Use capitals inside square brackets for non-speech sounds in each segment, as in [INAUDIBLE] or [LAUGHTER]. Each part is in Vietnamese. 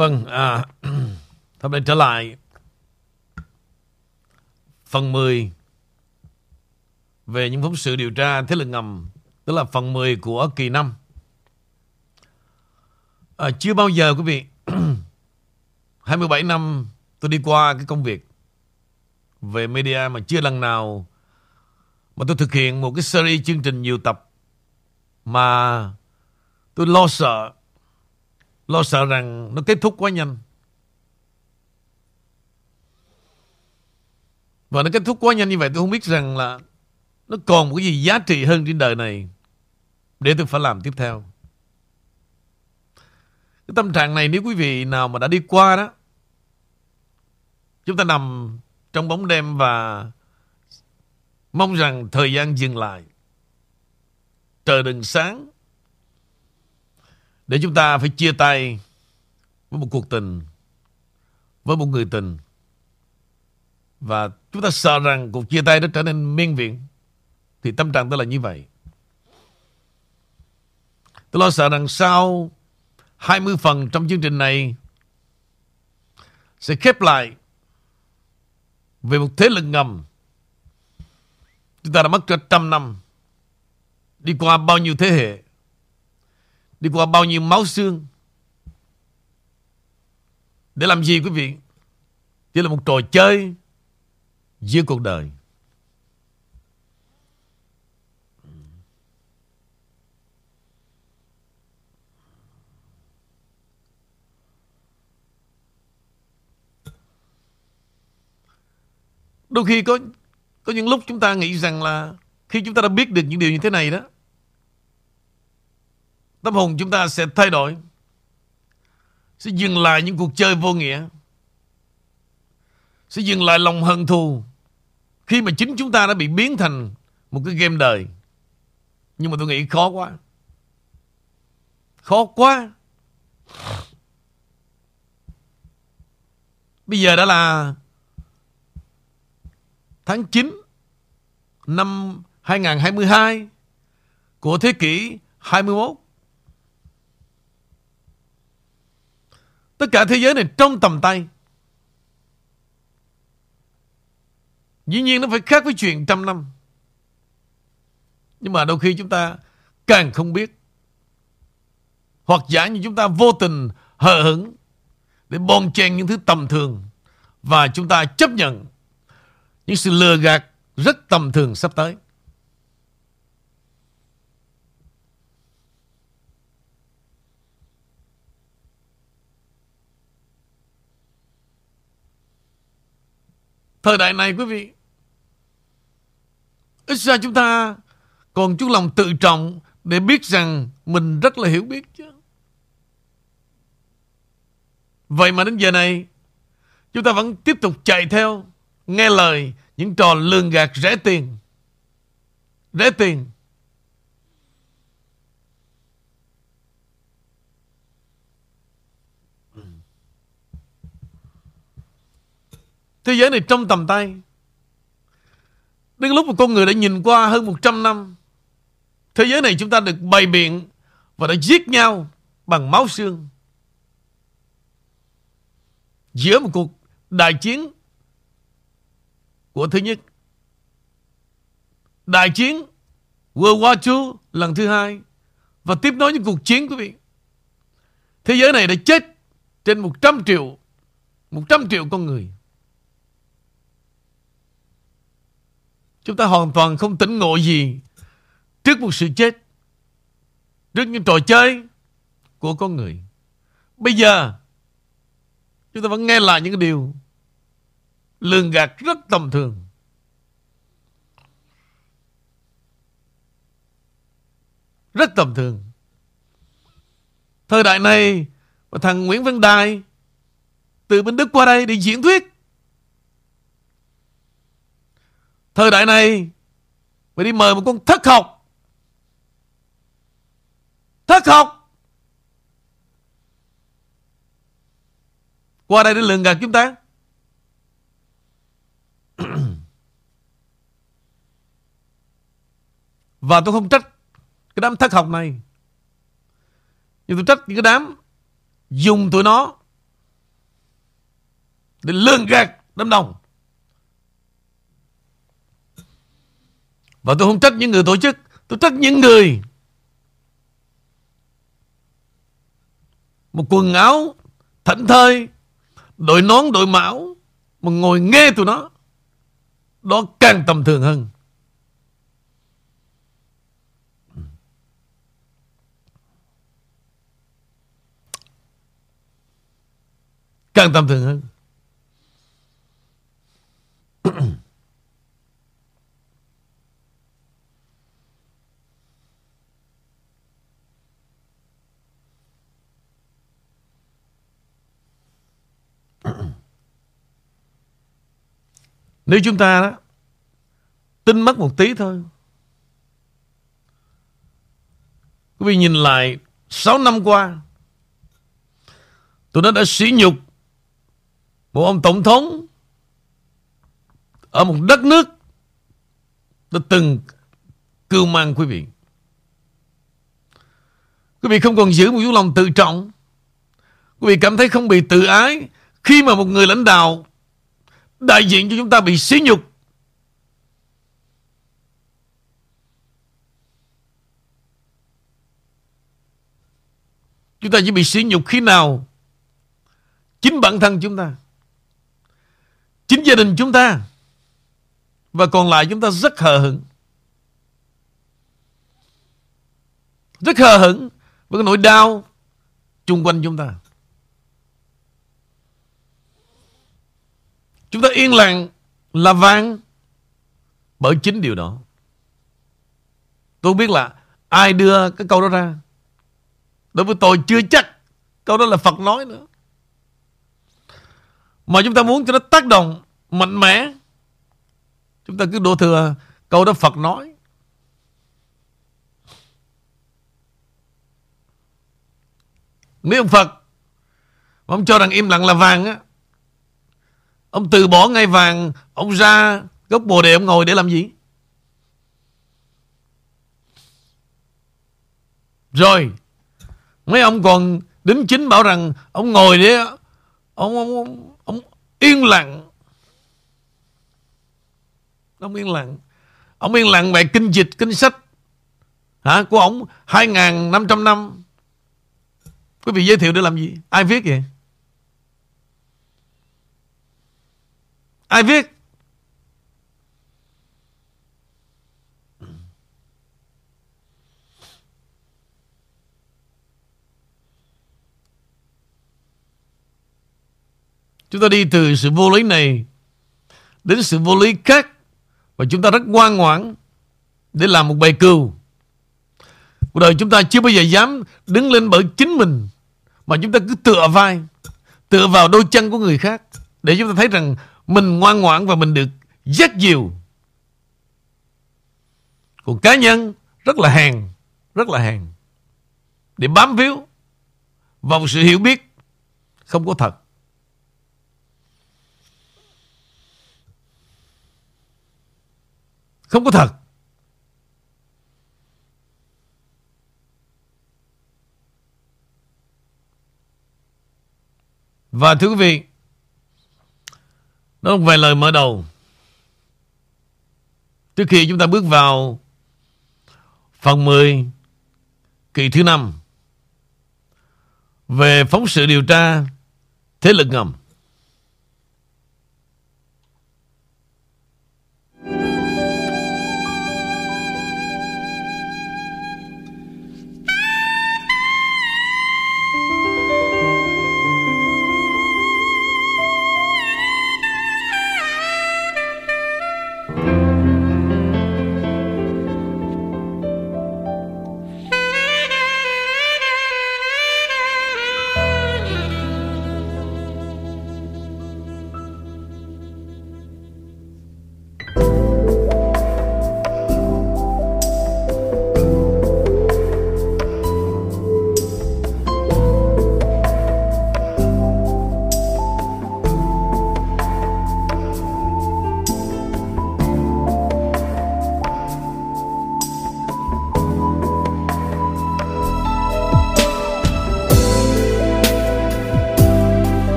Vâng, à, [CLEARS THROAT] hôm nay trở lại. Phần 10 về những phóng sự điều tra thế lực ngầm, tức là phần 10 của kỳ năm. À, chưa bao giờ quý vị, [CLEARS THROAT] 27 năm tôi đi qua cái công việc về media mà chưa lần nào mà tôi thực hiện một cái series chương trình nhiều tập mà tôi lo sợ Lo sợ rằng nó kết thúc quá nhanh. Và nó kết thúc quá nhanh như vậy, Tôi không biết rằng là Nó còn một cái gì giá trị hơn trên đời này Để tôi phải làm tiếp theo. Cái tâm trạng này nếu quý vị nào mà đã đi qua đó, Chúng ta nằm trong bóng đêm và Mong rằng thời gian dừng lại. Trời đừng sáng để chúng ta phải chia tay với một cuộc tình, với một người tình. Và chúng ta sợ rằng cuộc chia tay đó trở nên miên viện. Thì tâm trạng tôi là như vậy. Tôi lo sợ rằng sau 20 phần trong chương trình này sẽ khép lại về một thế lực ngầm. Chúng ta đã mất cả trăm năm đi qua bao nhiêu thế hệ Đi qua bao nhiêu máu xương. Để làm gì quý vị? Chỉ là một trò chơi Giữa cuộc đời. Đôi khi có có những lúc chúng ta nghĩ rằng là khi chúng ta đã biết được những điều như thế này đó Tâm hồn chúng ta sẽ thay đổi, Sẽ dừng lại những cuộc chơi vô nghĩa, Sẽ dừng lại lòng hận thù Khi mà chính chúng ta đã bị biến thành Một cái game đời. Nhưng mà tôi nghĩ khó quá. Khó quá. Bây giờ đã là Tháng 9 Năm 2022 Của thế kỷ 21 Tất cả thế giới này trong tầm tay. Dĩ nhiên nó phải khác với chuyện trăm năm. Nhưng mà đôi khi chúng ta càng không biết. Hoặc giả như chúng ta vô tình hờ hững để bon chen những thứ tầm thường và chúng ta chấp nhận những sự lừa gạt rất tầm thường sắp tới. Thời đại này, quý vị, Ít ra chúng ta Còn chút lòng tự trọng Để biết rằng mình rất là hiểu biết chứ. Vậy mà đến giờ này, Chúng ta vẫn tiếp tục chạy theo, Nghe lời Những trò lường gạt rẻ tiền. Rẻ tiền. Thế giới này trong tầm tay. Đến lúc mà con người đã nhìn qua hơn 100 năm, thế giới này chúng ta được bày biện và đã giết nhau bằng máu xương. Giữa một cuộc đại chiến của thứ nhất, đại chiến World War II lần thứ hai và tiếp nối những cuộc chiến quý vị. Thế giới này đã chết trên 100 triệu 100 triệu con người. Chúng ta hoàn toàn không tỉnh ngộ gì trước một sự chết. Trước những trò chơi của con người. Bây giờ, chúng ta vẫn nghe lại những điều lường gạt rất tầm thường. Rất tầm thường. Thời đại này, mà thằng Nguyễn Văn Đài từ bên Đức qua đây để diễn thuyết Thời đại này Mày đi mời một con thất học. Thất học. Qua đây để lường gạt chúng ta. [CLEARS THROAT] Và tôi không trách Cái đám thất học này. Nhưng tôi trách những cái đám Dùng tụi nó để lường gạt đám đông. Và tôi không trách những người tổ chức, tôi trách những người một quần áo thảnh thơi, đội nón đội mão mà ngồi nghe tụi nó. Đó càng tầm thường hơn. Càng tầm thường hơn. [CLEARS THROAT] Nếu chúng ta đó tin mất một tí thôi. Quý vị nhìn lại 6 năm qua, tụi nó đã sỉ nhục một ông tổng thống ở một đất nước đã từng cưu mang quý vị. Quý vị không còn giữ một chút lòng tự trọng. Quý vị cảm thấy không bị tự ái khi mà một người lãnh đạo đại diện cho chúng ta bị xí nhục. Chúng ta chỉ bị sỉ nhục khi nào chính bản thân chúng ta, chính gia đình chúng ta và còn lại chúng ta rất hờ hững. Rất hờ hững với cái nỗi đau chung quanh chúng ta. Chúng ta yên lặng là vang bởi chính điều đó. Tôi biết là ai đưa cái câu đó ra. Đối với tôi chưa chắc câu đó là Phật nói nữa. Mà chúng ta muốn cho nó tác động mạnh mẽ. Chúng ta cứ đổ thừa câu đó Phật nói. Nếu ông Phật mà ông cho rằng im lặng là vàng á Ông từ bỏ ngai vàng Ông ra gốc bồ đề ông ngồi để làm gì? Rồi Mấy ông còn đính chính bảo rằng Ông ngồi để Ông, ông, ông, ông yên lặng. Ông yên lặng. Ông yên lặng về kinh dịch, kinh sách hả của ông 2.500 năm. Quý vị giới thiệu để làm gì? Ai viết vậy? Ai viết? Chúng ta đi từ sự vô lý này đến sự vô lý khác và chúng ta rất ngoan ngoãn để làm một bài cừu. Cuộc đời chúng ta chưa bao giờ dám đứng lên bởi chính mình mà chúng ta cứ tựa vai, tựa vào đôi chân của người khác để chúng ta thấy rằng mình ngoan ngoãn và mình được rất nhiều. Còn cá nhân rất là hèn, rất là hèn. Để bám víu vào sự hiểu biết không có thật. Không có thật. Và thưa quý vị, đó là vài lời mở đầu. Trước khi chúng ta bước vào phần 10 kỳ thứ 5 về phóng sự điều tra thế lực ngầm.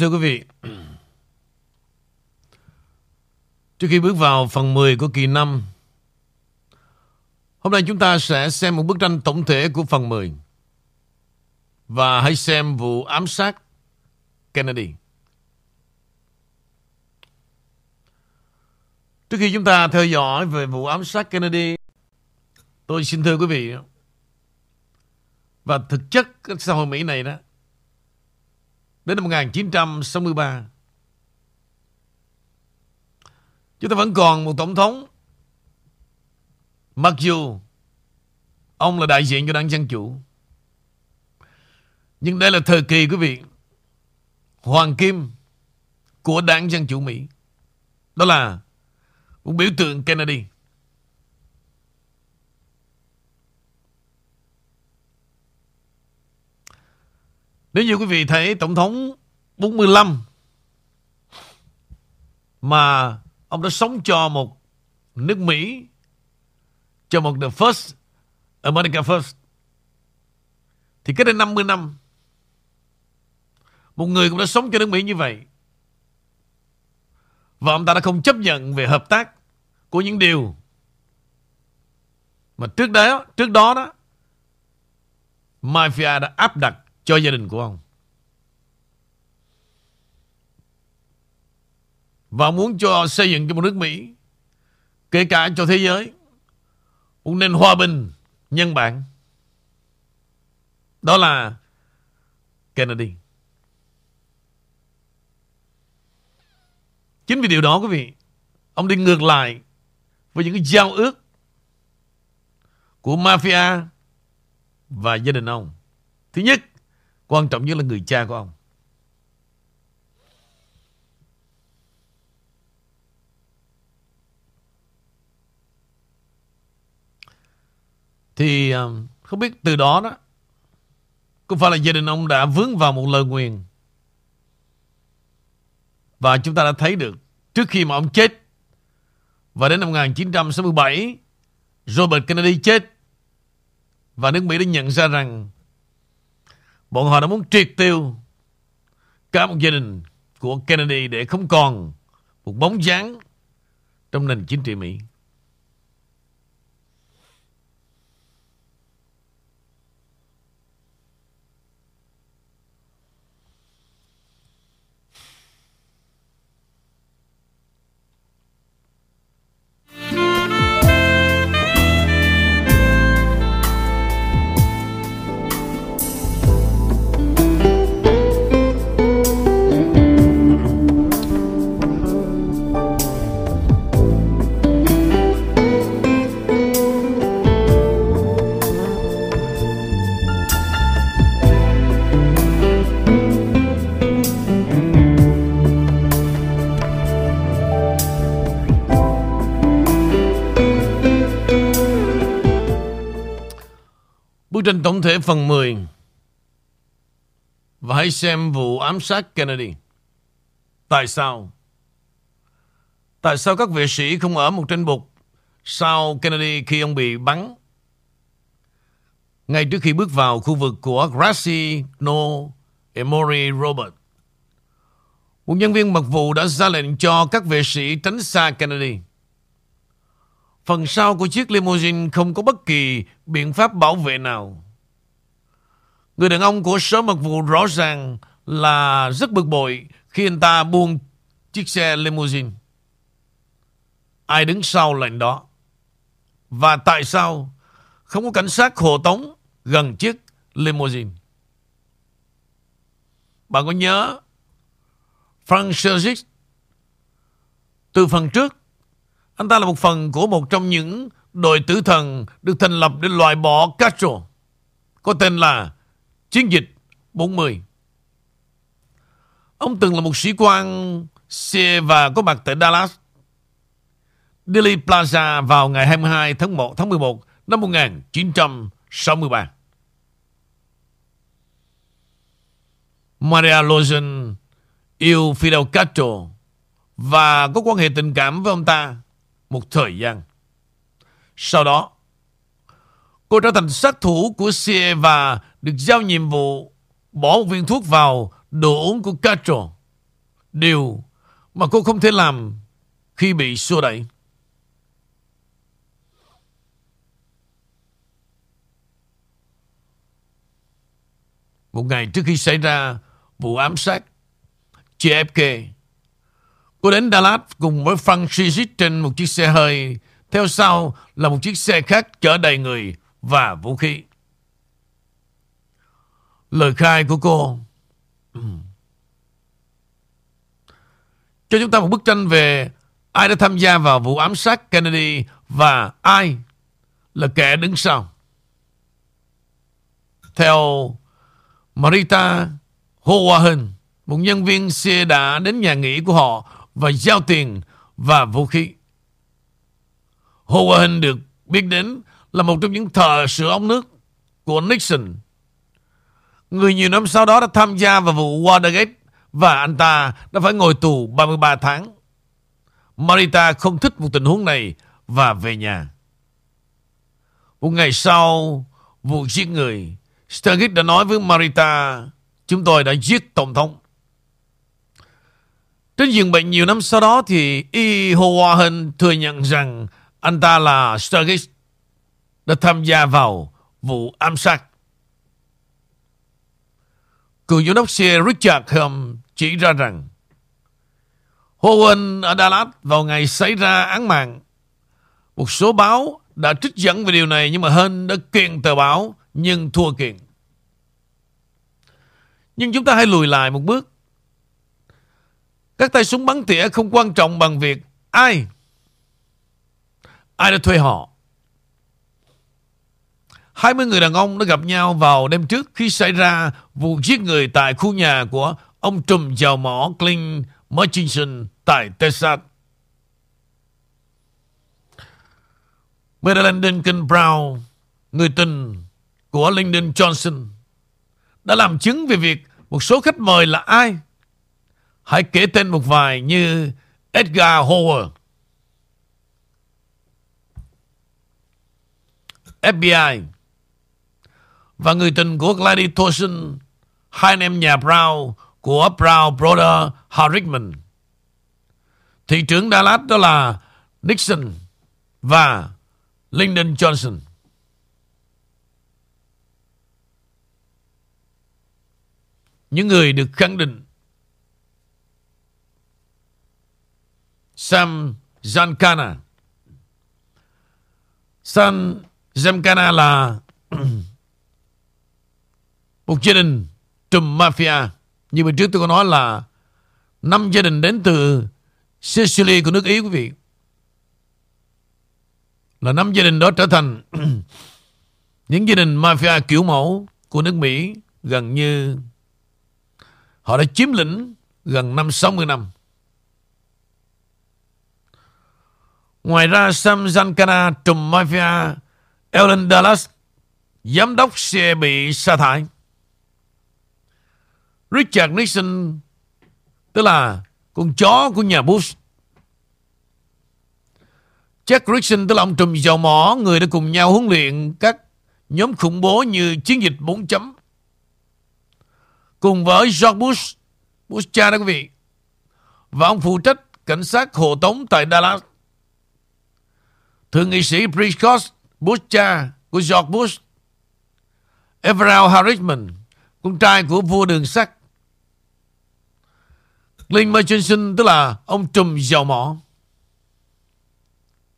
Thưa quý vị, trước khi bước vào phần 10 của kỳ 5, hôm nay chúng ta sẽ xem một bức tranh tổng thể của phần 10 và hãy xem vụ ám sát Kennedy. Trước khi chúng ta theo dõi về vụ ám sát Kennedy, tôi xin thưa quý vị, và thực chất xã hội Mỹ này đó, đến năm 1963, chúng ta vẫn còn một tổng thống mặc dù ông là đại diện cho đảng Dân Chủ. Nhưng đây là thời kỳ quý vị Hoàng Kim của đảng Dân Chủ Mỹ. Đó là một biểu tượng Kennedy. Nếu như quý vị thấy Tổng thống 45 mà ông đã sống cho một nước Mỹ cho một the first America first thì cách đây 50 năm một người cũng đã sống cho nước Mỹ như vậy. Và ông ta đã không chấp nhận về hợp tác của những điều mà trước đó, trước đó đó Mafia đã áp đặt cho gia đình của ông. Và muốn cho xây dựng cho một nước Mỹ kể cả cho thế giới cũng nên hòa bình nhân bản. Đó là Kennedy. Chính vì điều đó quý vị, ông đi ngược lại với những cái giao ước của mafia và gia đình ông. Thứ nhất, quan trọng nhất là người cha của ông. Thì à, không biết từ đó đó có phải là gia đình ông đã vướng vào một lời nguyền và chúng ta đã thấy được, trước khi mà ông chết, và đến năm 1967 Robert Kennedy chết, và nước Mỹ đã nhận ra rằng bọn họ đã muốn triệt tiêu cả một gia đình của Kennedy để không còn một bóng dáng trong nền chính trị Mỹ. Bức tranh tổng thể phần 10 Và hãy xem vụ ám sát Kennedy Tại sao? Tại sao các vệ sĩ không ở một trên bục sau Kennedy khi ông bị bắn? Ngay trước khi bước vào khu vực của Grassy-No Emory Robert Một nhân viên mật vụ đã ra lệnh cho các vệ sĩ tránh xa Kennedy Phần sau của chiếc limousine không có bất kỳ biện pháp bảo vệ nào. Người đàn ông của sở mật vụ rõ ràng là rất bực bội khi anh ta buông chiếc xe limousine. Ai đứng sau lệnh đó? Và tại sao không có cảnh sát hộ tống gần chiếc limousine? Bạn có nhớ Frank từ phần trước anh ta là một phần của một trong những đội tử thần được thành lập để loại bỏ Castro. Có tên là Chiến dịch 40. Ông từng là một sĩ quan xe và có mặt tại Dallas, Dealey Plaza vào ngày 22 tháng 1 tháng 11 năm 1963. Maria Lozen yêu Fidel Castro và có quan hệ tình cảm với ông ta một thời gian. Sau đó, cô trở thành sát thủ của CIA và được giao nhiệm vụ bỏ một viên thuốc vào đồ uống của Castro. Điều mà cô không thể làm khi bị xua đẩy. Một ngày trước khi xảy ra vụ ám sát JFK, cô đến Dallas cùng với Francis trên một chiếc xe hơi, theo sau là một chiếc xe khác chở đầy người và vũ khí. Lời khai của cô cho chúng ta một bức tranh về ai đã tham gia vào vụ ám sát Kennedy và ai là kẻ đứng sau. Theo Marita Howard, một nhân viên xe đã đến nhà nghỉ của họ và giao tiền và vũ khí. Howard được biết đến là một trong những thợ sửa ống nước của Nixon. Người nhiều năm sau đó đã tham gia vào vụ Watergate và anh ta đã phải ngồi tù 33 tháng. Marita không thích một tình huống này và về nhà. Một ngày sau vụ giết người, Stargate đã nói với Marita, chúng tôi đã giết Tổng thống. Trên giường bệnh nhiều năm sau đó thì Y Howard thừa nhận rằng anh ta là Sturgis đã tham gia vào vụ ám sát. Cựu giám đốc xe Richard Helm chỉ ra rằng Howard ở Dallas vào ngày xảy ra án mạng. Một số báo đã trích dẫn về điều này nhưng mà Hên đã kiện tờ báo nhưng thua kiện. Nhưng chúng ta hãy lùi lại một bước. Các tay súng bắn tỉa không quan trọng bằng việc ai ai đã thuê họ. 20 người đàn ông đã gặp nhau vào đêm trước khi xảy ra vụ giết người tại khu nhà của ông trùm dầu mỏ Clint Murchison tại Texas. Maryland Duncan Brown, người tình của Lyndon Johnson, đã làm chứng về việc một số khách mời là ai. Hãy kể tên một vài như Edgar Hoover, FBI và người tình của Gladys Thorson, hai anh em nhà Brown của Brown Brother Harrickman. Thị trưởng Dallas đó là Nixon và Lyndon Johnson. Những người được khẳng định Sam Jankana. Sam Jankana là [CLEARS THROAT] một gia đình trùm mafia như bên trước tôi có nói là năm gia đình đến từ Sicily của nước Ý, quý vị. Là năm gia đình đó trở thành [CLEARS THROAT] những gia đình mafia kiểu mẫu của nước Mỹ gần như họ đã chiếm lĩnh gần năm 60 năm. Ngoài ra Sam Zankana trùm mafia Ellen Dallas giám đốc sẽ bị sa thải. Richard Nixon tức là con chó của nhà Bush. Jack Nixon tức là ông trùm dầu mỏ người đã cùng nhau huấn luyện các nhóm khủng bố như chiến dịch 4 chấm. Cùng với George Bush, Bush cha đó quý vị. Và ông phụ trách cảnh sát hộ tống tại Dallas. Thượng nghị sĩ Prescott Bush cha của George Bush. Everett Harriman, con trai của vua đường sắt. Clint Murchison tức là ông trùm dầu mỏ.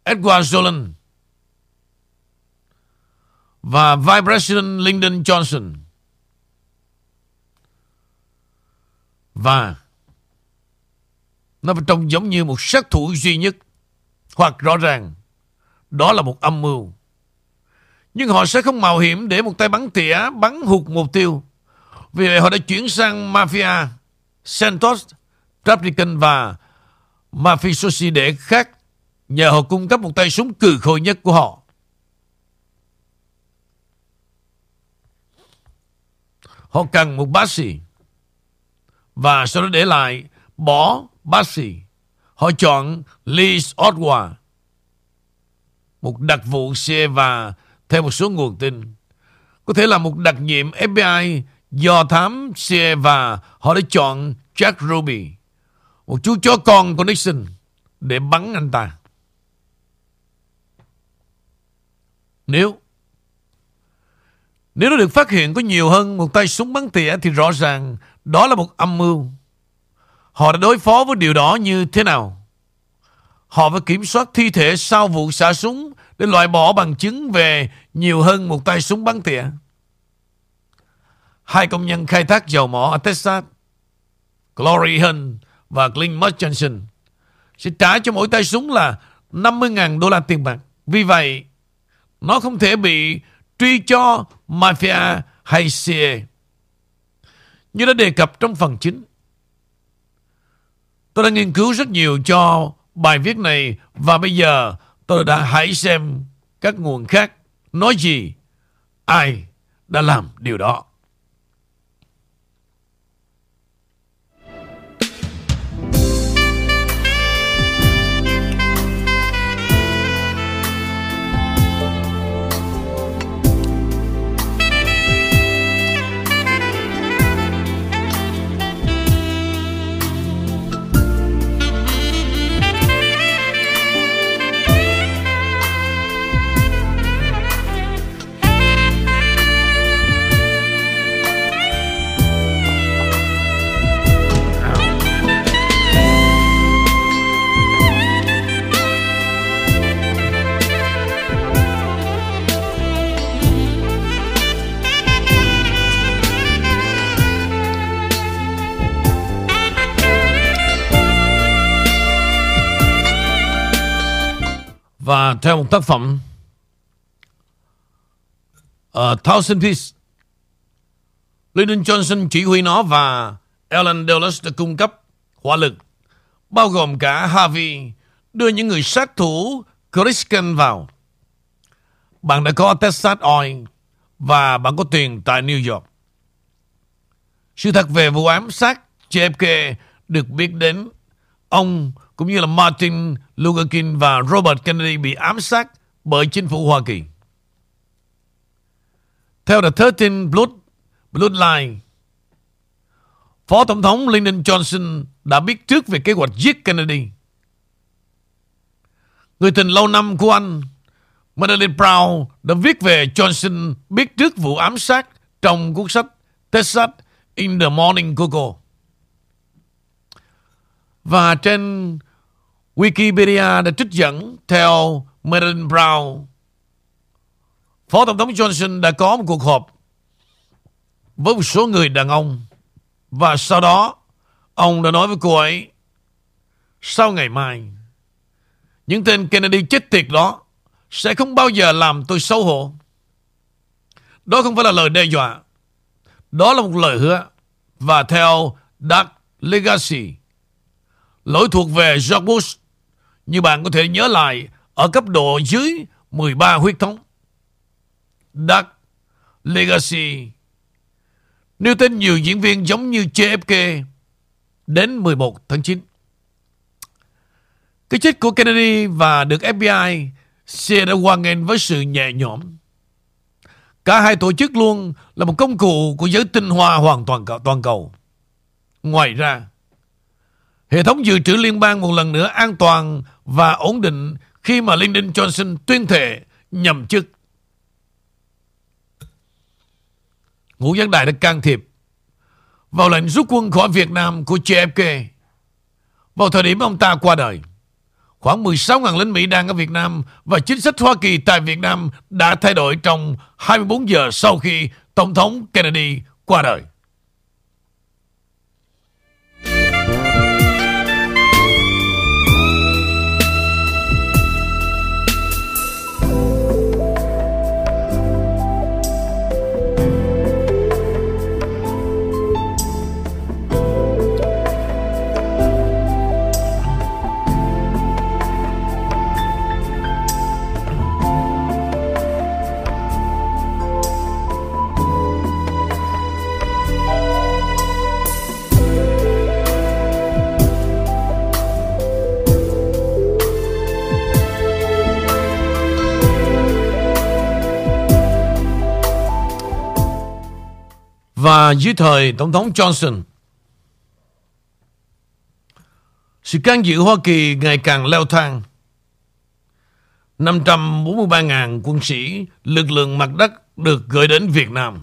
Edward Zolan và Vice President Lyndon Johnson. Và nó trông giống như một sát thủ duy nhất hoặc rõ ràng đó là một âm mưu. Nhưng họ sẽ không mạo hiểm để một tay bắn tỉa bắn hụt mục tiêu. Vì vậy họ đã chuyển sang Mafia, Santos Republican và Mafiosi để khác nhờ họ cung cấp một tay súng cừ khôi nhất của họ. Họ cần một bác sĩ và sau đó để lại bỏ bác sĩ. Họ chọn Lee Oswald một đặc vụ xe và theo một số nguồn tin có thể là một đặc nhiệm FBI do thám xe và họ đã chọn Jack Ruby, một chú chó con của Nixon, để bắn anh ta. Nếu nếu nó được phát hiện có nhiều hơn một tay súng bắn tỉa thì rõ ràng đó là một âm mưu. Họ đã đối phó với điều đó như thế nào? Họ phải kiểm soát thi thể sau vụ xả súng để loại bỏ bằng chứng về nhiều hơn một tay súng bắn tỉa. Hai công nhân khai thác dầu mỏ ở Texas, Glory Hunt và Clint Murchison sẽ trả cho mỗi tay súng là 50.000 đô la tiền bạc. Vì vậy, nó không thể bị truy cho mafia hay CIA. Như đã đề cập trong phần chính. Tôi đã nghiên cứu rất nhiều cho bài viết này và bây giờ tôi đã hãy xem các nguồn khác nói gì, ai đã làm điều đó. Và theo một tác phẩm uh, Thousand Piece Lyndon Johnson chỉ huy nó và Alan Dulles đã cung cấp hỏa lực bao gồm cả Harvey đưa những người sát thủ Christian vào. Bạn đã có Texas Oil và bạn có tiền tại New York. Sự thật về vụ ám sát JFK được biết đến ông cũng như là Martin Luther King và Robert Kennedy bị ám sát bởi chính phủ Hoa Kỳ. Theo The 13 Blood, Bloodline, Phó Tổng thống Lyndon Johnson đã biết trước về kế hoạch giết Kennedy. Người tình lâu năm của anh, Madeleine Brown, đã viết về Johnson biết trước vụ ám sát trong cuốn sách Texas in the Morning của cô. Và trên Wikipedia đã trích dẫn theo Merlin Brown. Phó Tổng thống Johnson đã có một cuộc họp với một số người đàn ông và sau đó ông đã nói với cô ấy sau ngày mai những tên Kennedy chết tiệt đó sẽ không bao giờ làm tôi xấu hổ. Đó không phải là lời đe dọa. Đó là một lời hứa. Và theo Dark Legacy, lỗi thuộc về George Bush như bạn có thể nhớ lại ở cấp độ dưới 13 huyết thống. Dark Legacy nêu tên nhiều diễn viên giống như JFK đến 11 tháng 9. Cái chết của Kennedy và được FBI xe đã hoan nghênh với sự nhẹ nhõm. Cả hai tổ chức luôn là một công cụ của giới tinh hoa hoàn toàn toàn cầu. Ngoài ra, hệ thống dự trữ liên bang một lần nữa an toàn và ổn định khi mà Lyndon Johnson tuyên thệ nhậm chức. Ngũ giác Đại đã can thiệp vào lệnh rút quân khỏi Việt Nam của JFK vào thời điểm ông ta qua đời. Khoảng 16.000 lính Mỹ đang ở Việt Nam và chính sách Hoa Kỳ tại Việt Nam đã thay đổi trong 24 giờ sau khi Tổng thống Kennedy qua đời. Dưới thời Tổng thống Johnson, sự can dự Hoa Kỳ ngày càng leo thang. 543.000 quân sĩ lực lượng mặt đất được gửi đến Việt Nam.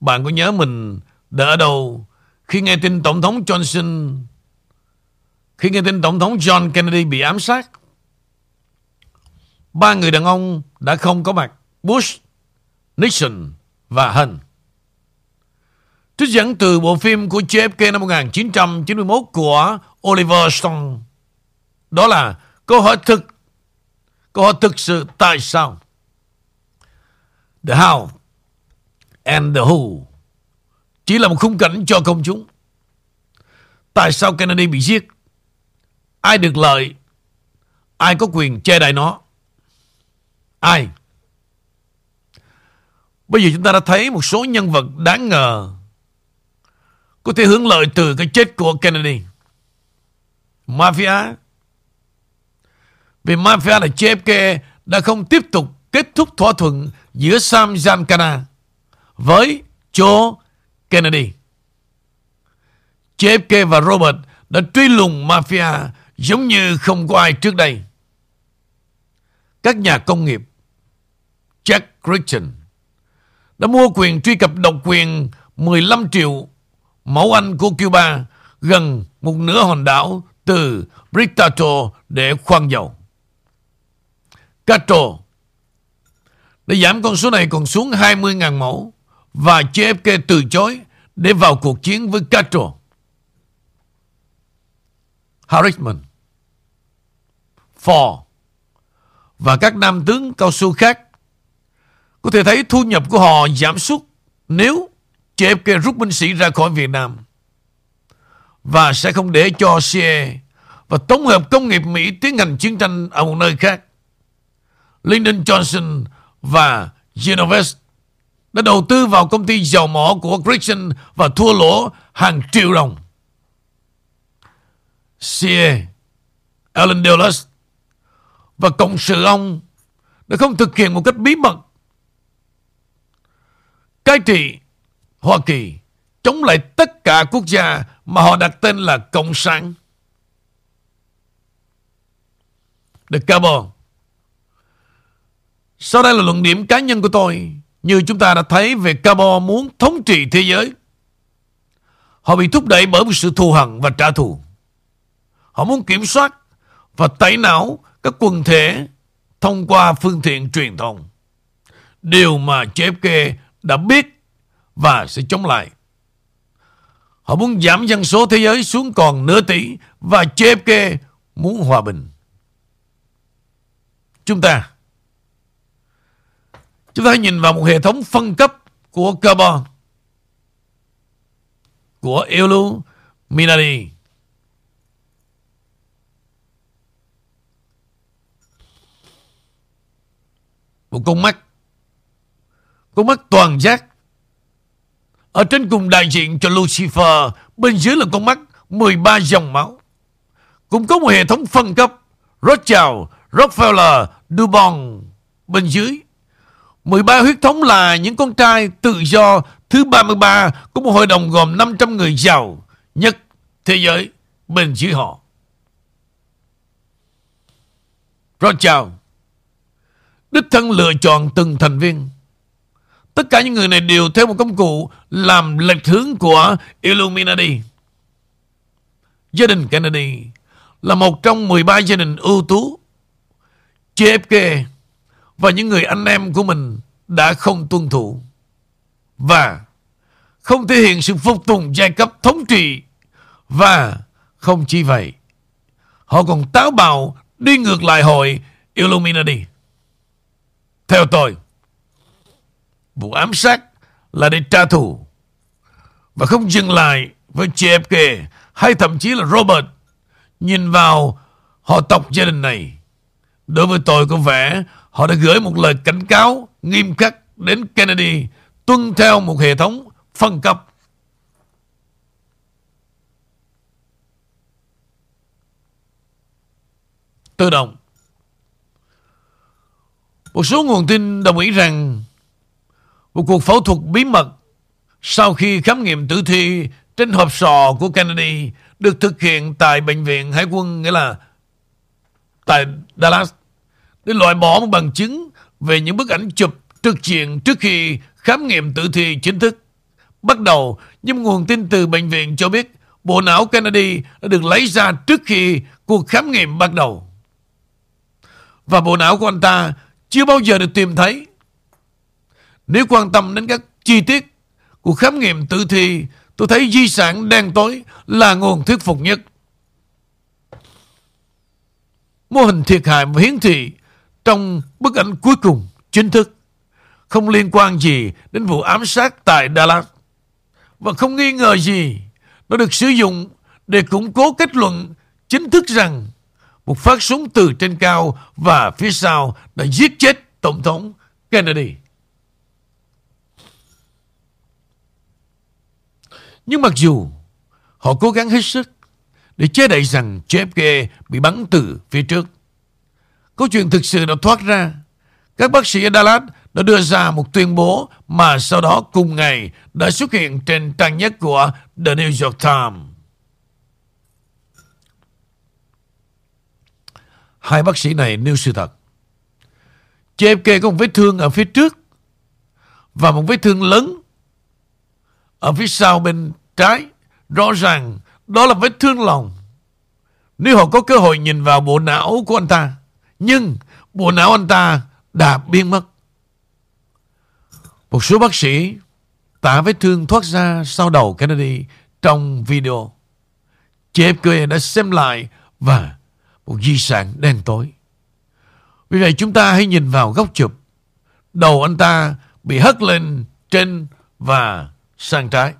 Bạn có nhớ mình đã ở đâu khi nghe tin Tổng thống Johnson khi nghe tin Tổng thống John Kennedy bị ám sát? Ba người đàn ông đã không có mặt. Bush, Nixon và Hân. Trích dẫn từ bộ phim của JFK năm 1991 của Oliver Stone. Đó là câu hỏi thực. Câu hỏi thực sự tại sao? The how and the who chỉ là một khung cảnh cho công chúng. Tại sao Kennedy bị giết? Ai được lợi? Ai có quyền che đậy nó? Ai? Bây giờ chúng ta đã thấy một số nhân vật đáng ngờ có thể hướng lợi từ cái chết của Kennedy. Mafia. Vì Mafia là JFK đã không tiếp tục kết thúc thỏa thuận giữa Sam Giancana với Joe Kennedy. JFK và Robert đã truy lùng Mafia giống như không có ai trước đây. Các nhà công nghiệp Jack Christian đã mua quyền truy cập độc quyền 15 triệu mẫu Anh của Cuba gần một nửa hòn đảo từ Britato để khoan dầu. Castro đã giảm con số này còn xuống 20.000 mẫu và JFK từ chối để vào cuộc chiến với Castro. Harriman, Ford và các nam tướng cao su khác có thể thấy thu nhập của họ giảm sút nếu JFK rút binh sĩ ra khỏi Việt Nam và sẽ không để cho CIA và tổng hợp công nghiệp Mỹ tiến hành chiến tranh ở một nơi khác. Lyndon Johnson và Genovese đã đầu tư vào công ty dầu mỏ của Christian và thua lỗ hàng triệu đồng. CIA, Alan Dulles và cộng sự ông đã không thực hiện một cách bí mật cai trị Hoa Kỳ, chống lại tất cả quốc gia mà họ đặt tên là Cộng sản. The Carbon. Sau đây là luận điểm cá nhân của tôi. Như chúng ta đã thấy về Carbon muốn thống trị thế giới. Họ bị thúc đẩy bởi một sự thù hận và trả thù. Họ muốn kiểm soát và tẩy não các quần thể thông qua phương tiện truyền thông. Điều mà JFK đã biết và sẽ chống lại. Họ muốn giảm dân số thế giới xuống còn nửa tỷ và JFK muốn hòa bình. Chúng ta chúng ta nhìn vào một hệ thống phân cấp của carbon, của Illuminati. Một con mắt con mắt toàn giác ở trên cùng đại diện cho Lucifer, bên dưới là con mắt 13 dòng máu. Cũng có một hệ thống phân cấp Rothschild, Rockefeller, Dubon bên dưới. 13 huyết thống là những con trai tự do thứ 33 của một hội đồng gồm 500 người giàu nhất thế giới bên dưới họ. Rothschild Đích thân lựa chọn từng thành viên Tất cả những người này đều theo một công cụ làm lệch hướng của Illuminati. Gia đình Kennedy là một trong 13 gia đình ưu tú. JFK và những người anh em của mình đã không tuân thủ và không thể hiện sự phục tùng giai cấp thống trị và không chỉ vậy họ còn táo bạo đi ngược lại hội Illuminati. Theo tôi, Vụ ám sát là để trả thù và không dừng lại với JFK hay thậm chí là Robert. Nhìn vào họ tộc gia đình này, đối với tôi có vẻ họ đã gửi một lời cảnh cáo nghiêm khắc đến Kennedy tuân theo một hệ thống phân cấp. Tự động. Một số nguồn tin đồng ý rằng một cuộc phẫu thuật bí mật sau khi khám nghiệm tử thi trên hộp sọ của Kennedy được thực hiện tại Bệnh viện Hải quân, nghĩa là tại Dallas, để loại bỏ một bằng chứng về những bức ảnh chụp trực diện trước khi khám nghiệm tử thi chính thức. Bắt đầu, những nguồn tin từ bệnh viện cho biết bộ não Kennedy đã được lấy ra trước khi cuộc khám nghiệm bắt đầu. Và bộ não của anh ta chưa bao giờ được tìm thấy. Nếu quan tâm đến các chi tiết của khám nghiệm tử thi, tôi thấy di sản đen tối là nguồn thuyết phục nhất. Mô hình thiệt hại và hiến thị trong bức ảnh cuối cùng chính thức không liên quan gì đến vụ ám sát tại Dallas và không nghi ngờ gì nó được sử dụng để củng cố kết luận chính thức rằng một phát súng từ trên cao và phía sau đã giết chết Tổng thống Kennedy. Nhưng mặc dù họ cố gắng hết sức để che đậy rằng JFK bị bắn từ phía trước, câu chuyện thực sự đã thoát ra. Các bác sĩ ở Dallas đã đưa ra một tuyên bố mà sau đó cùng ngày đã xuất hiện trên trang nhất của The New York Times. Hai bác sĩ này nêu sự thật. JFK có một vết thương ở phía trước và một vết thương lớn ở phía sau bên trái. Rõ ràng đó là vết thương lòng. Nếu họ có cơ hội nhìn vào bộ não của anh ta, nhưng bộ não anh ta đã biến mất. Một số bác sĩ tả vết thương thoát ra sau đầu Kennedy trong video. JFK đã xem lại và một di sản đen tối. Vì vậy chúng ta hãy nhìn vào góc chụp. Đầu anh ta bị hất lên trên và sang trái.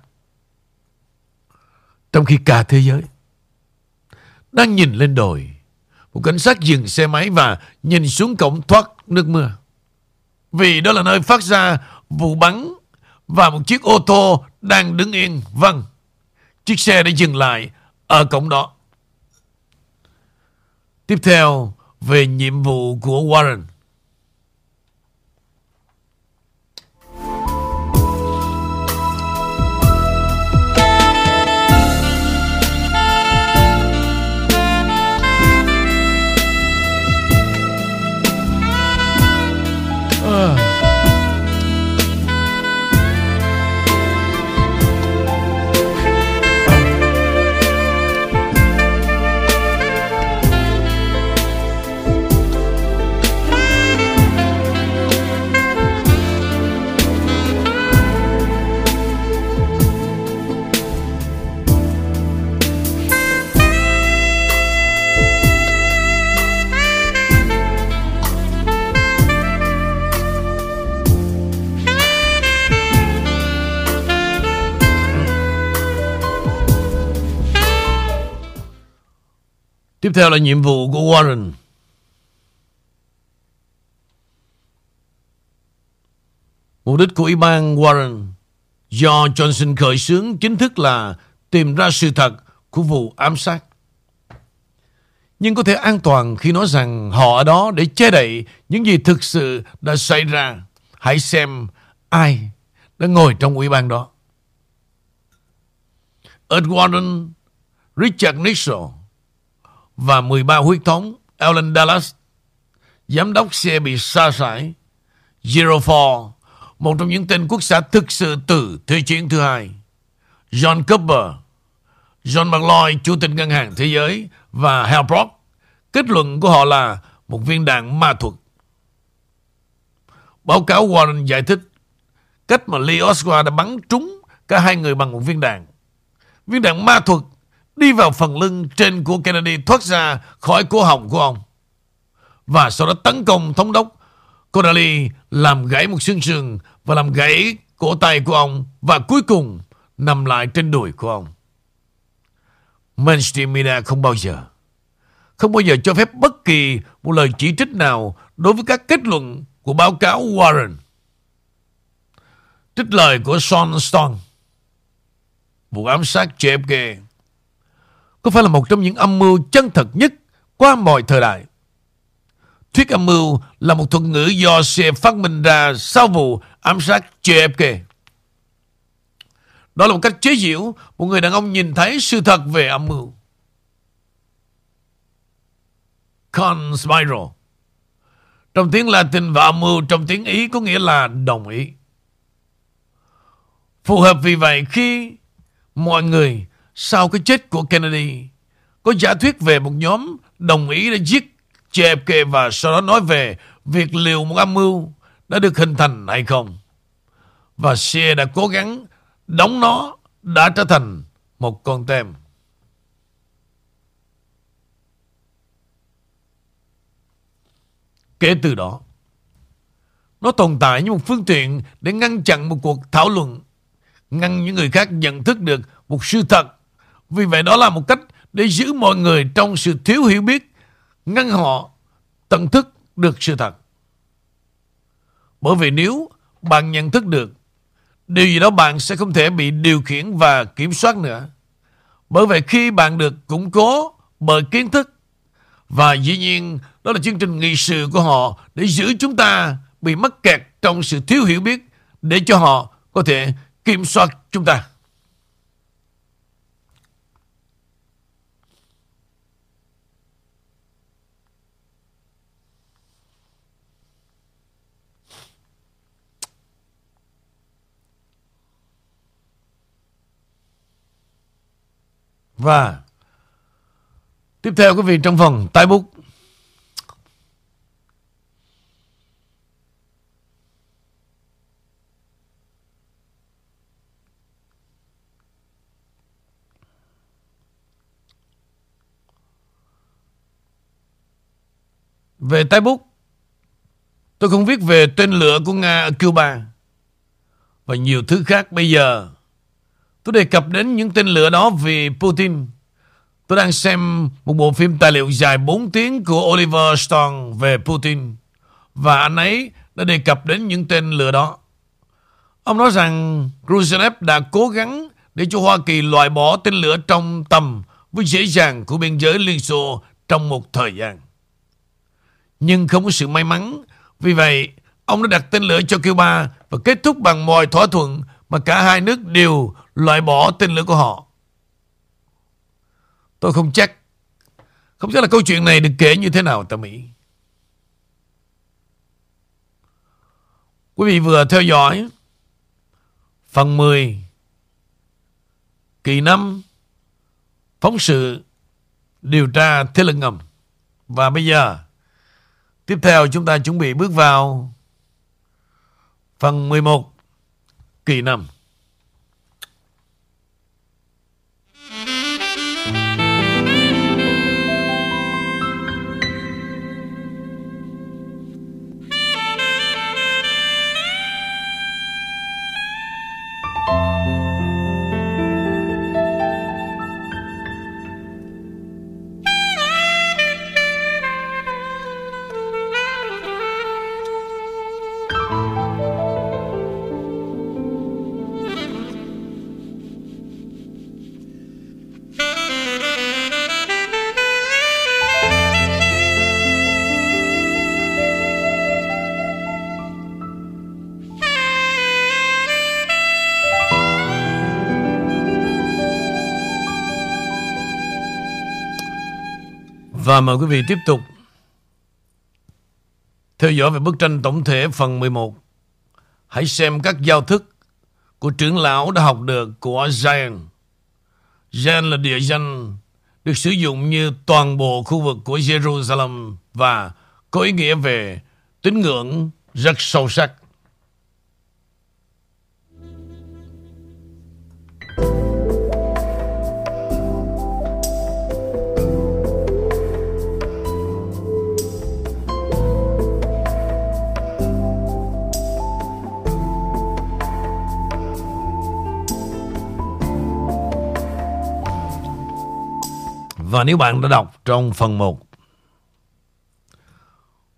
Trong khi cả thế giới đang nhìn lên đồi, một cảnh sát dừng xe máy và nhìn xuống cổng thoát nước mưa. Vì đó là nơi phát ra vụ bắn và một chiếc ô tô đang đứng yên. Vâng, chiếc xe đã dừng lại ở cổng đó. Tiếp theo, về nhiệm vụ của Warren. Tiếp theo là nhiệm vụ của Warren. Mục đích của Ủy ban Warren do Johnson khởi xướng chính thức là tìm ra sự thật của vụ ám sát. Nhưng có thể an toàn khi nói rằng họ ở đó để che đậy những gì thực sự đã xảy ra. Hãy xem ai đã ngồi trong ủy ban đó. Ed Warren, Richard Nixon, và 13 huyết thống Alan Dallas, giám đốc xe bị sa sải, Zero Four, một trong những tên quốc xã thực sự từ Thế chiến thứ hai, John Cooper, John McLeod, Chủ tịch Ngân hàng Thế giới và Hal Brock. Kết luận của họ là một viên đạn ma thuật. Báo cáo Warren giải thích cách mà Lee Oswald đã bắn trúng cả hai người bằng một viên đạn. Viên đạn ma thuật đi vào phần lưng trên của Kennedy thoát ra khỏi cổ họng của ông. Và sau đó tấn công thống đốc Connally làm gãy một xương sườn và làm gãy cổ tay của ông và cuối cùng nằm lại trên đùi của ông. Mainstream media không bao giờ, không bao giờ cho phép bất kỳ một lời chỉ trích nào đối với các kết luận của báo cáo Warren. Trích lời của Sean Stone vụ ám sát JFK có phải là một trong những âm mưu chân thật nhất qua mọi thời đại. Thuyết âm mưu là một thuật ngữ do sẽ phát minh ra sau vụ ám sát JFK. Đó là một cách chế giễu một người đàn ông nhìn thấy sự thật về âm mưu. Conspiral. Trong tiếng Latin và âm mưu trong tiếng Ý có nghĩa là đồng ý. Phù hợp vì vậy khi mọi người sau cái chết của Kennedy có giả thuyết về một nhóm đồng ý để giết JFK và sau đó nói về việc liều một âm mưu đã được hình thành hay không. Và CIA đã cố gắng đóng nó đã trở thành một con tem. Kể từ đó, nó tồn tại như một phương tiện để ngăn chặn một cuộc thảo luận, ngăn những người khác nhận thức được một sự thật. Vì vậy đó là một cách để giữ mọi người trong sự thiếu hiểu biết, ngăn họ tận thức được sự thật. Bởi vì nếu bạn nhận thức được điều gì đó bạn sẽ không thể bị điều khiển và kiểm soát nữa. Bởi vậy khi bạn được củng cố bởi kiến thức và dĩ nhiên đó là chương trình nghị sự của họ để giữ chúng ta bị mắc kẹt trong sự thiếu hiểu biết để cho họ có thể kiểm soát chúng ta. Và tiếp theo quý vị trong phần tái bút. Về tái bút, tôi không viết về tên lửa của Nga ở Cuba và nhiều thứ khác bây giờ Tôi đề cập đến những tên lửa đó vì Putin. Tôi đang xem một bộ phim tài liệu dài 4 tiếng của Oliver Stone về Putin. Và anh ấy đã đề cập đến những tên lửa đó. Ông nói rằng Khrushchev đã cố gắng để cho Hoa Kỳ loại bỏ tên lửa trong tầm với dễ dàng của biên giới Liên Xô trong một thời gian. Nhưng không có sự may mắn. Vì vậy, ông đã đặt tên lửa cho Cuba và kết thúc bằng mọi thỏa thuận mà cả hai nước đều loại bỏ tên lửa của họ. Tôi không chắc. Không chắc là câu chuyện này được kể như thế nào tại Mỹ. Quý vị vừa theo dõi phần 10 kỳ 5 phóng sự điều tra thế lực ngầm. Và bây giờ, tiếp theo chúng ta chuẩn bị bước vào phần 11 kỳ 5. Và mời quý vị tiếp tục theo dõi về bức tranh tổng thể phần 11. Hãy xem các giao thức của trưởng lão đã học được của Zion. Zion là địa danh được sử dụng như toàn bộ khu vực của Jerusalem và có ý nghĩa về tín ngưỡng rất sâu sắc. Và nếu bạn đã đọc trong phần 1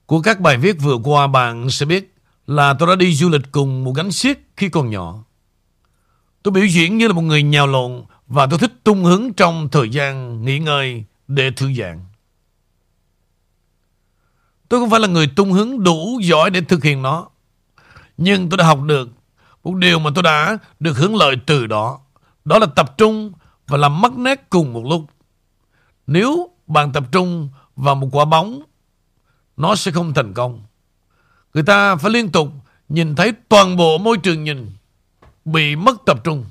của các bài viết vừa qua, bạn sẽ biết là tôi đã đi du lịch cùng một gánh xiếc khi còn nhỏ. Tôi biểu diễn như là một người nhào lộn và tôi thích tung hứng trong thời gian nghỉ ngơi để thư giãn. Tôi không phải là người tung hứng đủ giỏi để thực hiện nó. Nhưng tôi đã học được một điều mà tôi đã được hưởng lợi từ đó. Đó là tập trung và làm mất nét cùng một lúc. Nếu bạn tập trung vào một quả bóng, nó sẽ không thành công. Người ta phải liên tục nhìn thấy toàn bộ môi trường nhìn bị mất tập trung.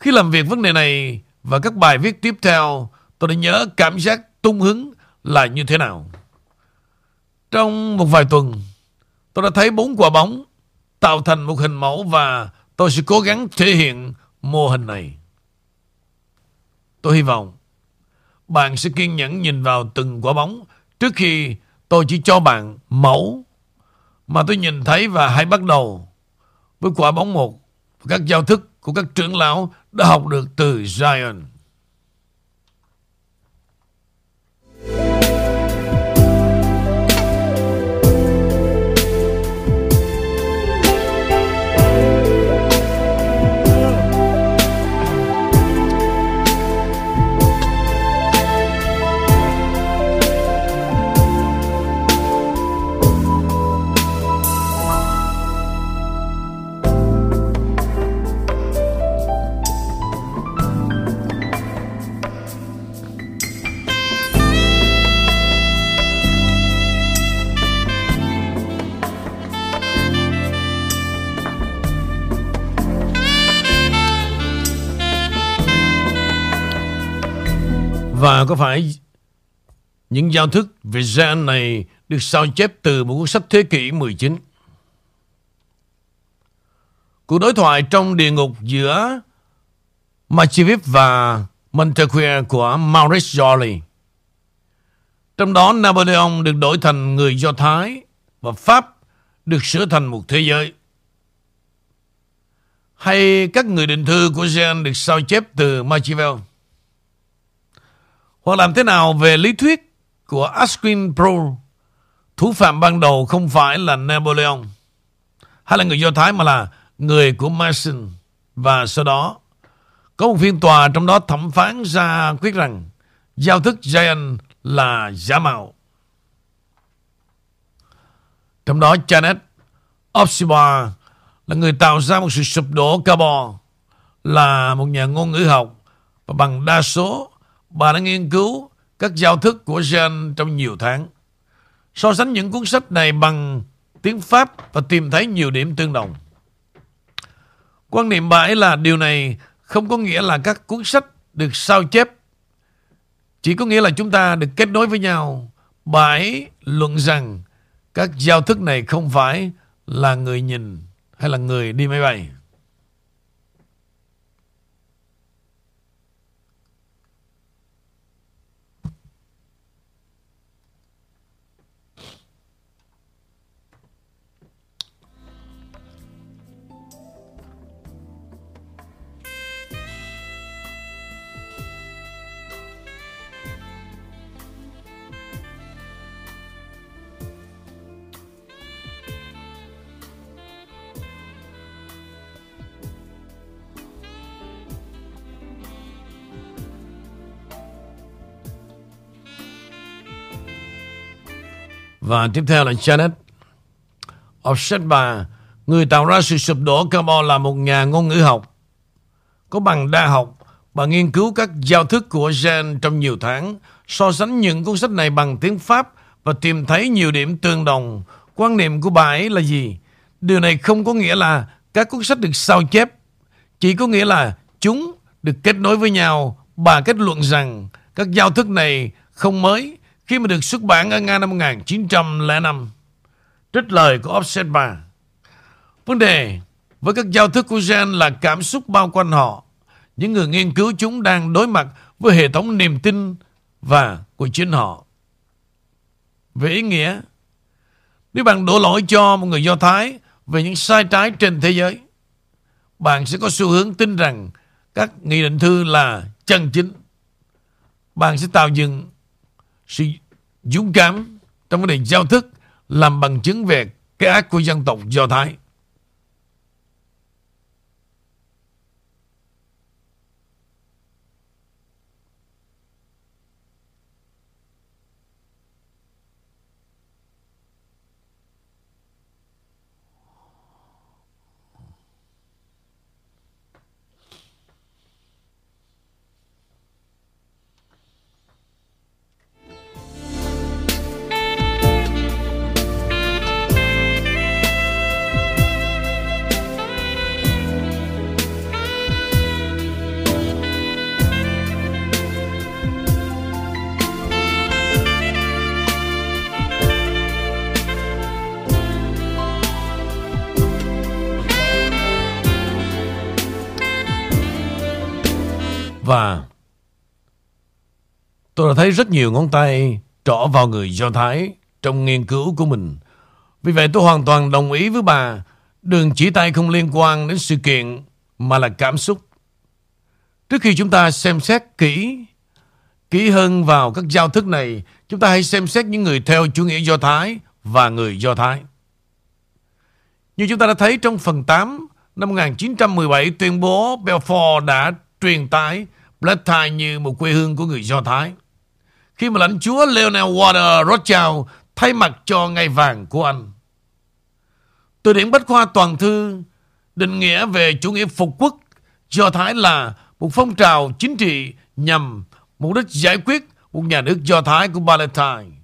Khi làm việc vấn đề này và các bài viết tiếp theo, tôi đã nhớ cảm giác tung hứng là như thế nào. Trong một vài tuần, tôi đã thấy bốn quả bóng tạo thành một hình mẫu và tôi sẽ cố gắng thể hiện mô hình này. Tôi hy vọng bạn sẽ kiên nhẫn nhìn vào từng quả bóng trước khi tôi chỉ cho bạn mẫu mà tôi nhìn thấy và hãy bắt đầu với quả bóng một các giao thức của các trưởng lão đã học được từ Zion. Và có phải những giao thức về gen này được sao chép từ một cuốn sách thế kỷ 19? Cuộc đối thoại trong địa ngục giữa Machiavelli và Montequia của Maurice Joly. Trong đó Napoleon được đổi thành người Do Thái và Pháp được sửa thành một thế giới. Hay các người định thư của Jean được sao chép từ Machiavelli. Hoặc làm thế nào về lý thuyết của Asquin Pro Thủ phạm ban đầu không phải là Napoleon, Hay là người Do Thái mà là người của Mason. Và sau đó, Có một phiên tòa trong đó thẩm phán ra quyết rằng Giao thức Giant là giả mạo. Trong đó, Janet Opsibar Là người tạo ra một sự sụp đổ carbon, Là một nhà ngôn ngữ học Và bằng đa số Bà đã nghiên cứu các giao thức của Jean trong nhiều tháng. So sánh những cuốn sách này bằng tiếng Pháp và tìm thấy nhiều điểm tương đồng. Quan niệm bà ấy là điều này không có nghĩa là các cuốn sách được sao chép. Chỉ có nghĩa là chúng ta được kết nối với nhau. Bà ấy luận rằng các giao thức này không phải là người nhìn hay là người đi máy bay. Và tiếp theo là Janet. Offset bà Người tạo ra sự sụp đổ carbon là một nhà ngôn ngữ học. Có bằng đa học, Bà nghiên cứu các giao thức của gen trong nhiều tháng, So sánh những cuốn sách này bằng tiếng Pháp Và tìm thấy nhiều điểm tương đồng. Quan niệm của bà ấy là gì? Điều này không có nghĩa là Các cuốn sách được sao chép, Chỉ có nghĩa là chúng được kết nối với nhau. Bà kết luận rằng Các giao thức này không mới khi mà được xuất bản ở Nga năm 1905. Trích lời của Offset 3. Vấn đề với các giao thức của gen là cảm xúc bao quanh họ. Những người nghiên cứu chúng đang đối mặt với hệ thống niềm tin và của chính họ. Về ý nghĩa, nếu bạn đổ lỗi cho một người Do Thái về những sai trái trên thế giới, bạn sẽ có xu hướng tin rằng các nghị định thư là chân chính. Bạn sẽ tạo dựng sự dũng cảm trong vấn đề giao thức làm bằng chứng về cái ác của dân tộc Do Thái. Và Tôi đã thấy rất nhiều ngón tay trỏ vào người Do Thái trong nghiên cứu của mình. Vì vậy tôi hoàn toàn đồng ý với bà. Đường chỉ tay không liên quan đến sự kiện mà là cảm xúc. Trước khi chúng ta xem xét kỹ kỹ hơn vào các giao thức này, chúng ta hãy xem xét những người theo chủ nghĩa Do Thái và người Do Thái. Như chúng ta đã thấy trong phần 8 năm 1917 tuyên bố Belfort đã truyền tải Palestine như một quê hương của người Do Thái. Khi mà lãnh chúa Leonel Water Rothschild thay mặt cho ngai vàng của anh. Từ điển Bách Khoa Toàn Thư định nghĩa về chủ nghĩa phục quốc Do Thái là một phong trào chính trị nhằm mục đích giải quyết một nhà nước Do Thái của Palestine.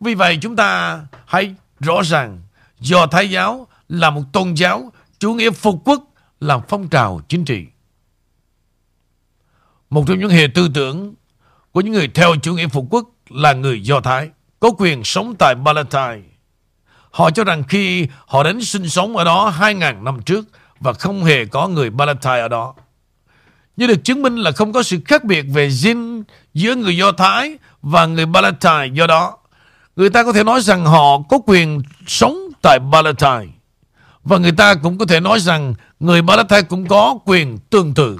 Vì vậy chúng ta hãy rõ ràng Do Thái giáo là một tôn giáo, chủ nghĩa phục quốc là phong trào chính trị. Một trong những hệ tư tưởng của những người theo chủ nghĩa phục quốc là người Do Thái, có quyền sống tại Palestine. Họ cho rằng khi họ đến sinh sống ở đó 2.000 năm trước và không hề có người Palestine ở đó. Như được chứng minh là không có sự khác biệt về gen giữa người Do Thái và người Palestine. Do đó, người ta có thể nói rằng họ có quyền sống tại Palestine. Và người ta cũng có thể nói rằng người Palestine cũng có quyền tương tự.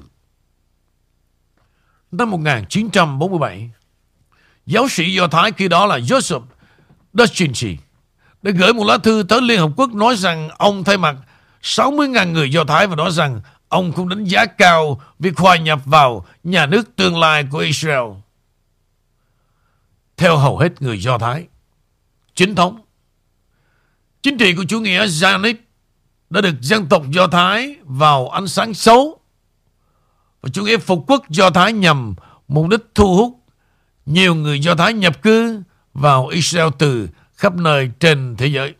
Năm 1947, giáo sĩ Do Thái khi đó là Joseph Dustinchi đã gửi một lá thư tới Liên Hợp Quốc nói rằng ông thay mặt 60.000 người Do Thái và nói rằng ông cũng đánh giá cao việc hòa nhập vào nhà nước tương lai của Israel. Theo hầu hết người Do Thái, chính thống, chính trị của chủ nghĩa Zionist đã được dân tộc Do Thái vào ánh sáng xấu và chủ nghĩa phục quốc Do Thái nhằm mục đích thu hút nhiều người Do Thái nhập cư vào Israel từ khắp nơi trên thế giới.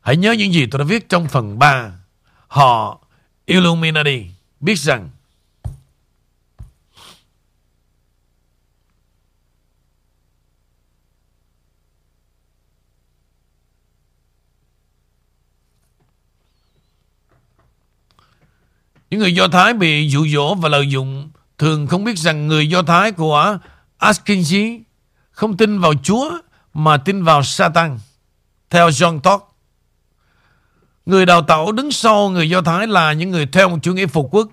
Hãy nhớ những gì tôi đã viết trong phần 3. Họ Illuminati biết rằng Những người Do Thái bị dụ dỗ và lợi dụng thường không biết rằng người Do Thái của Askenzi không tin vào Chúa mà tin vào Satan. Theo John Todd, người đào tạo đứng sau người Do Thái là những người theo một chủ nghĩa phục quốc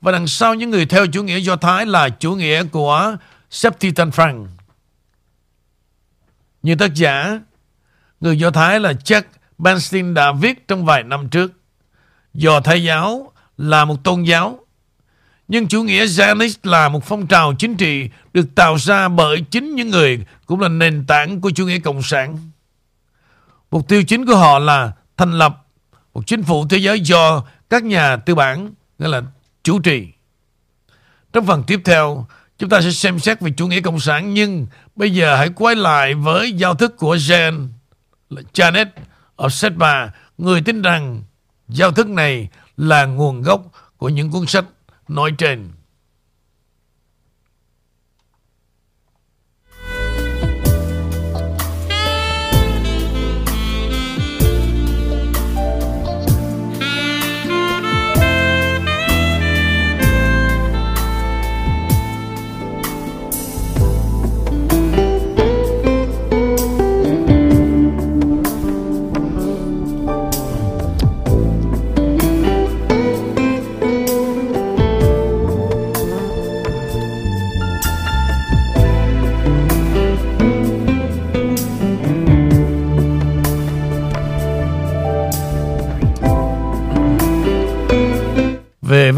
và đằng sau những người theo chủ nghĩa Do Thái là chủ nghĩa của Septitan Frank. Như tác giả, người Do Thái là Chuck Bernstein đã viết trong vài năm trước. Do Thái giáo là một tôn giáo. Nhưng chủ nghĩa Zionist là một phong trào chính trị được tạo ra bởi chính những người cũng là nền tảng của chủ nghĩa cộng sản. Mục tiêu chính của họ là thành lập một chính phủ thế giới do các nhà tư bản nghĩa là chủ trì. Trong phần tiếp theo, chúng ta sẽ xem xét về chủ nghĩa cộng sản nhưng bây giờ hãy quay lại với giao thức của Jen Janet ở Setma, người tin rằng giao thức này là nguồn gốc của những cuốn sách nói trên.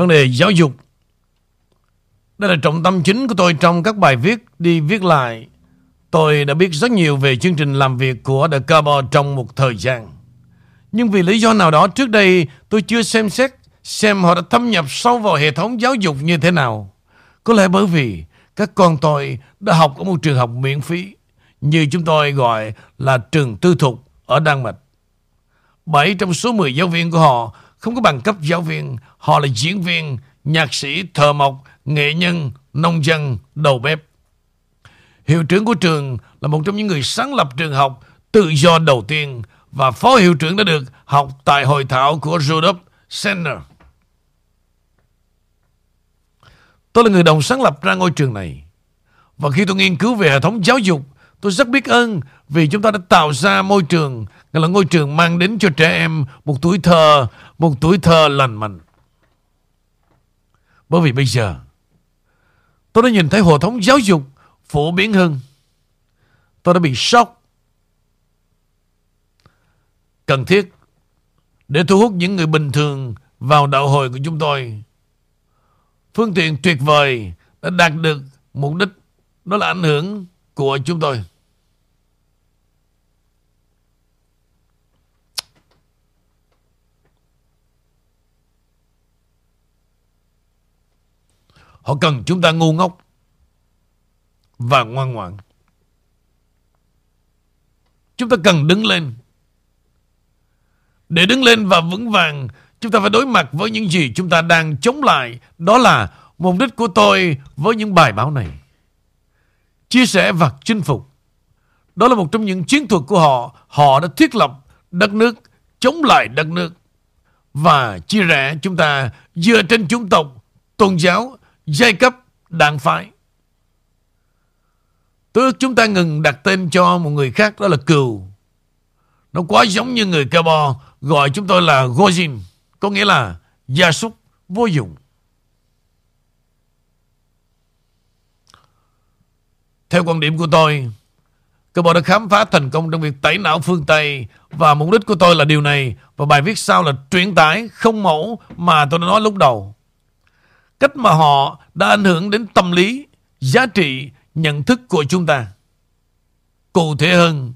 Vấn đề giáo dục. Đây là trọng tâm chính của tôi trong các bài viết đi viết lại. Tôi đã biết rất nhiều về chương trình làm việc của The Cabo trong một thời gian. Nhưng vì lý do nào đó trước đây tôi chưa xem xét xem họ đã thâm nhập sâu vào hệ thống giáo dục như thế nào. Có lẽ bởi vì các con tôi đã học ở một trường học miễn phí, như chúng tôi gọi là trường tư thục ở Đan Mạch. 7 trong số 10 giáo viên của họ không có bằng cấp giáo viên, họ là diễn viên, nhạc sĩ, thợ mộc, nghệ nhân, nông dân, đầu bếp. Hiệu trưởng của trường là một trong những người sáng lập trường học tự do đầu tiên và phó hiệu trưởng đã được học tại hội thảo của Rudolf Senner. Tôi là người đồng sáng lập ra ngôi trường này. Và khi tôi nghiên cứu về hệ thống giáo dục, tôi rất biết ơn vì chúng ta đã tạo ra môi trường, là ngôi trường mang đến cho trẻ em một tuổi thơ, một tuổi thơ lành mạnh. Bởi vì bây giờ, tôi đã nhìn thấy hệ thống giáo dục phổ biến hơn. Tôi đã bị sốc. Cần thiết để thu hút những người bình thường vào đạo hội của chúng tôi. Phương tiện tuyệt vời đã đạt được mục đích đó là ảnh hưởng của chúng tôi. Họ cần chúng ta ngu ngốc và ngoan ngoãn. Chúng ta cần đứng lên. Để đứng lên và vững vàng, chúng ta phải đối mặt với những gì chúng ta đang chống lại. Đó là mục đích của tôi với những bài báo này. Chia sẻ và chinh phục. Đó là một trong những chiến thuật của họ. Họ đã thiết lập đất nước, chống lại đất nước. Và chia rẽ chúng ta dựa trên chủng tộc, tôn giáo, giai cấp, đảng phái. tức chúng ta ngừng đặt tên cho một người khác đó là cừu. Nó quá giống như người Cabo gọi chúng tôi là Gojin, có nghĩa là gia súc vô dụng. Theo quan điểm của tôi, Cabo đã khám phá thành công trong việc tẩy não phương Tây và mục đích của tôi là điều này và bài viết sau là truyền tải không mẫu mà tôi đã nói lúc đầu. Cách mà họ đã ảnh hưởng đến tâm lý, giá trị nhận thức của chúng ta. Cụ thể hơn,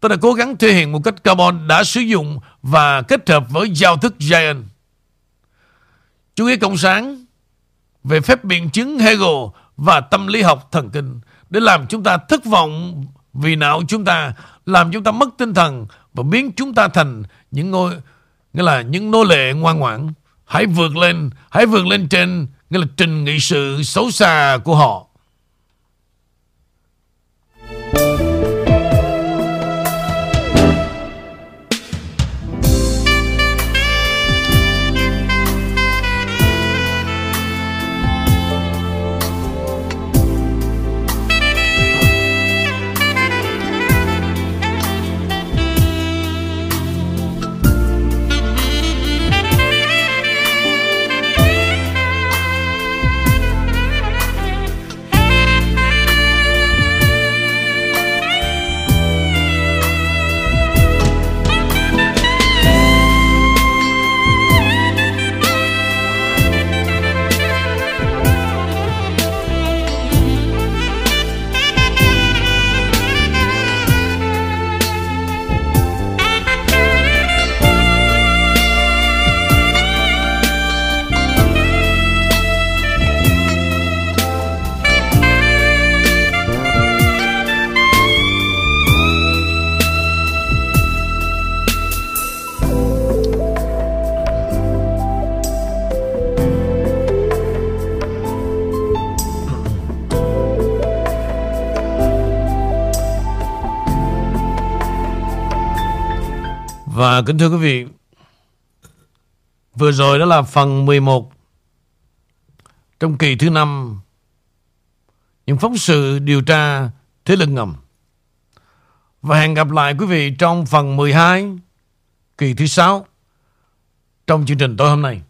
tôi đã cố gắng thể hiện một cách carbon đã sử dụng và kết hợp với giao thức Giant. Chủ nghĩa cộng sản về phép biện chứng Hegel và tâm lý học thần kinh để làm chúng ta thất vọng vì não chúng ta, làm chúng ta mất tinh thần và biến chúng ta thành những ngôi nghĩa là những nô lệ ngoan ngoãn. Hãy vượt lên, hãy vượt lên trên nghĩa là trình nghị sự xấu xa của họ. Kính thưa quý vị, vừa rồi đó là phần 11 trong kỳ thứ năm những phóng sự điều tra thế lực ngầm. Và hẹn gặp lại quý vị trong phần 12 kỳ thứ 6 trong chương trình tối hôm nay.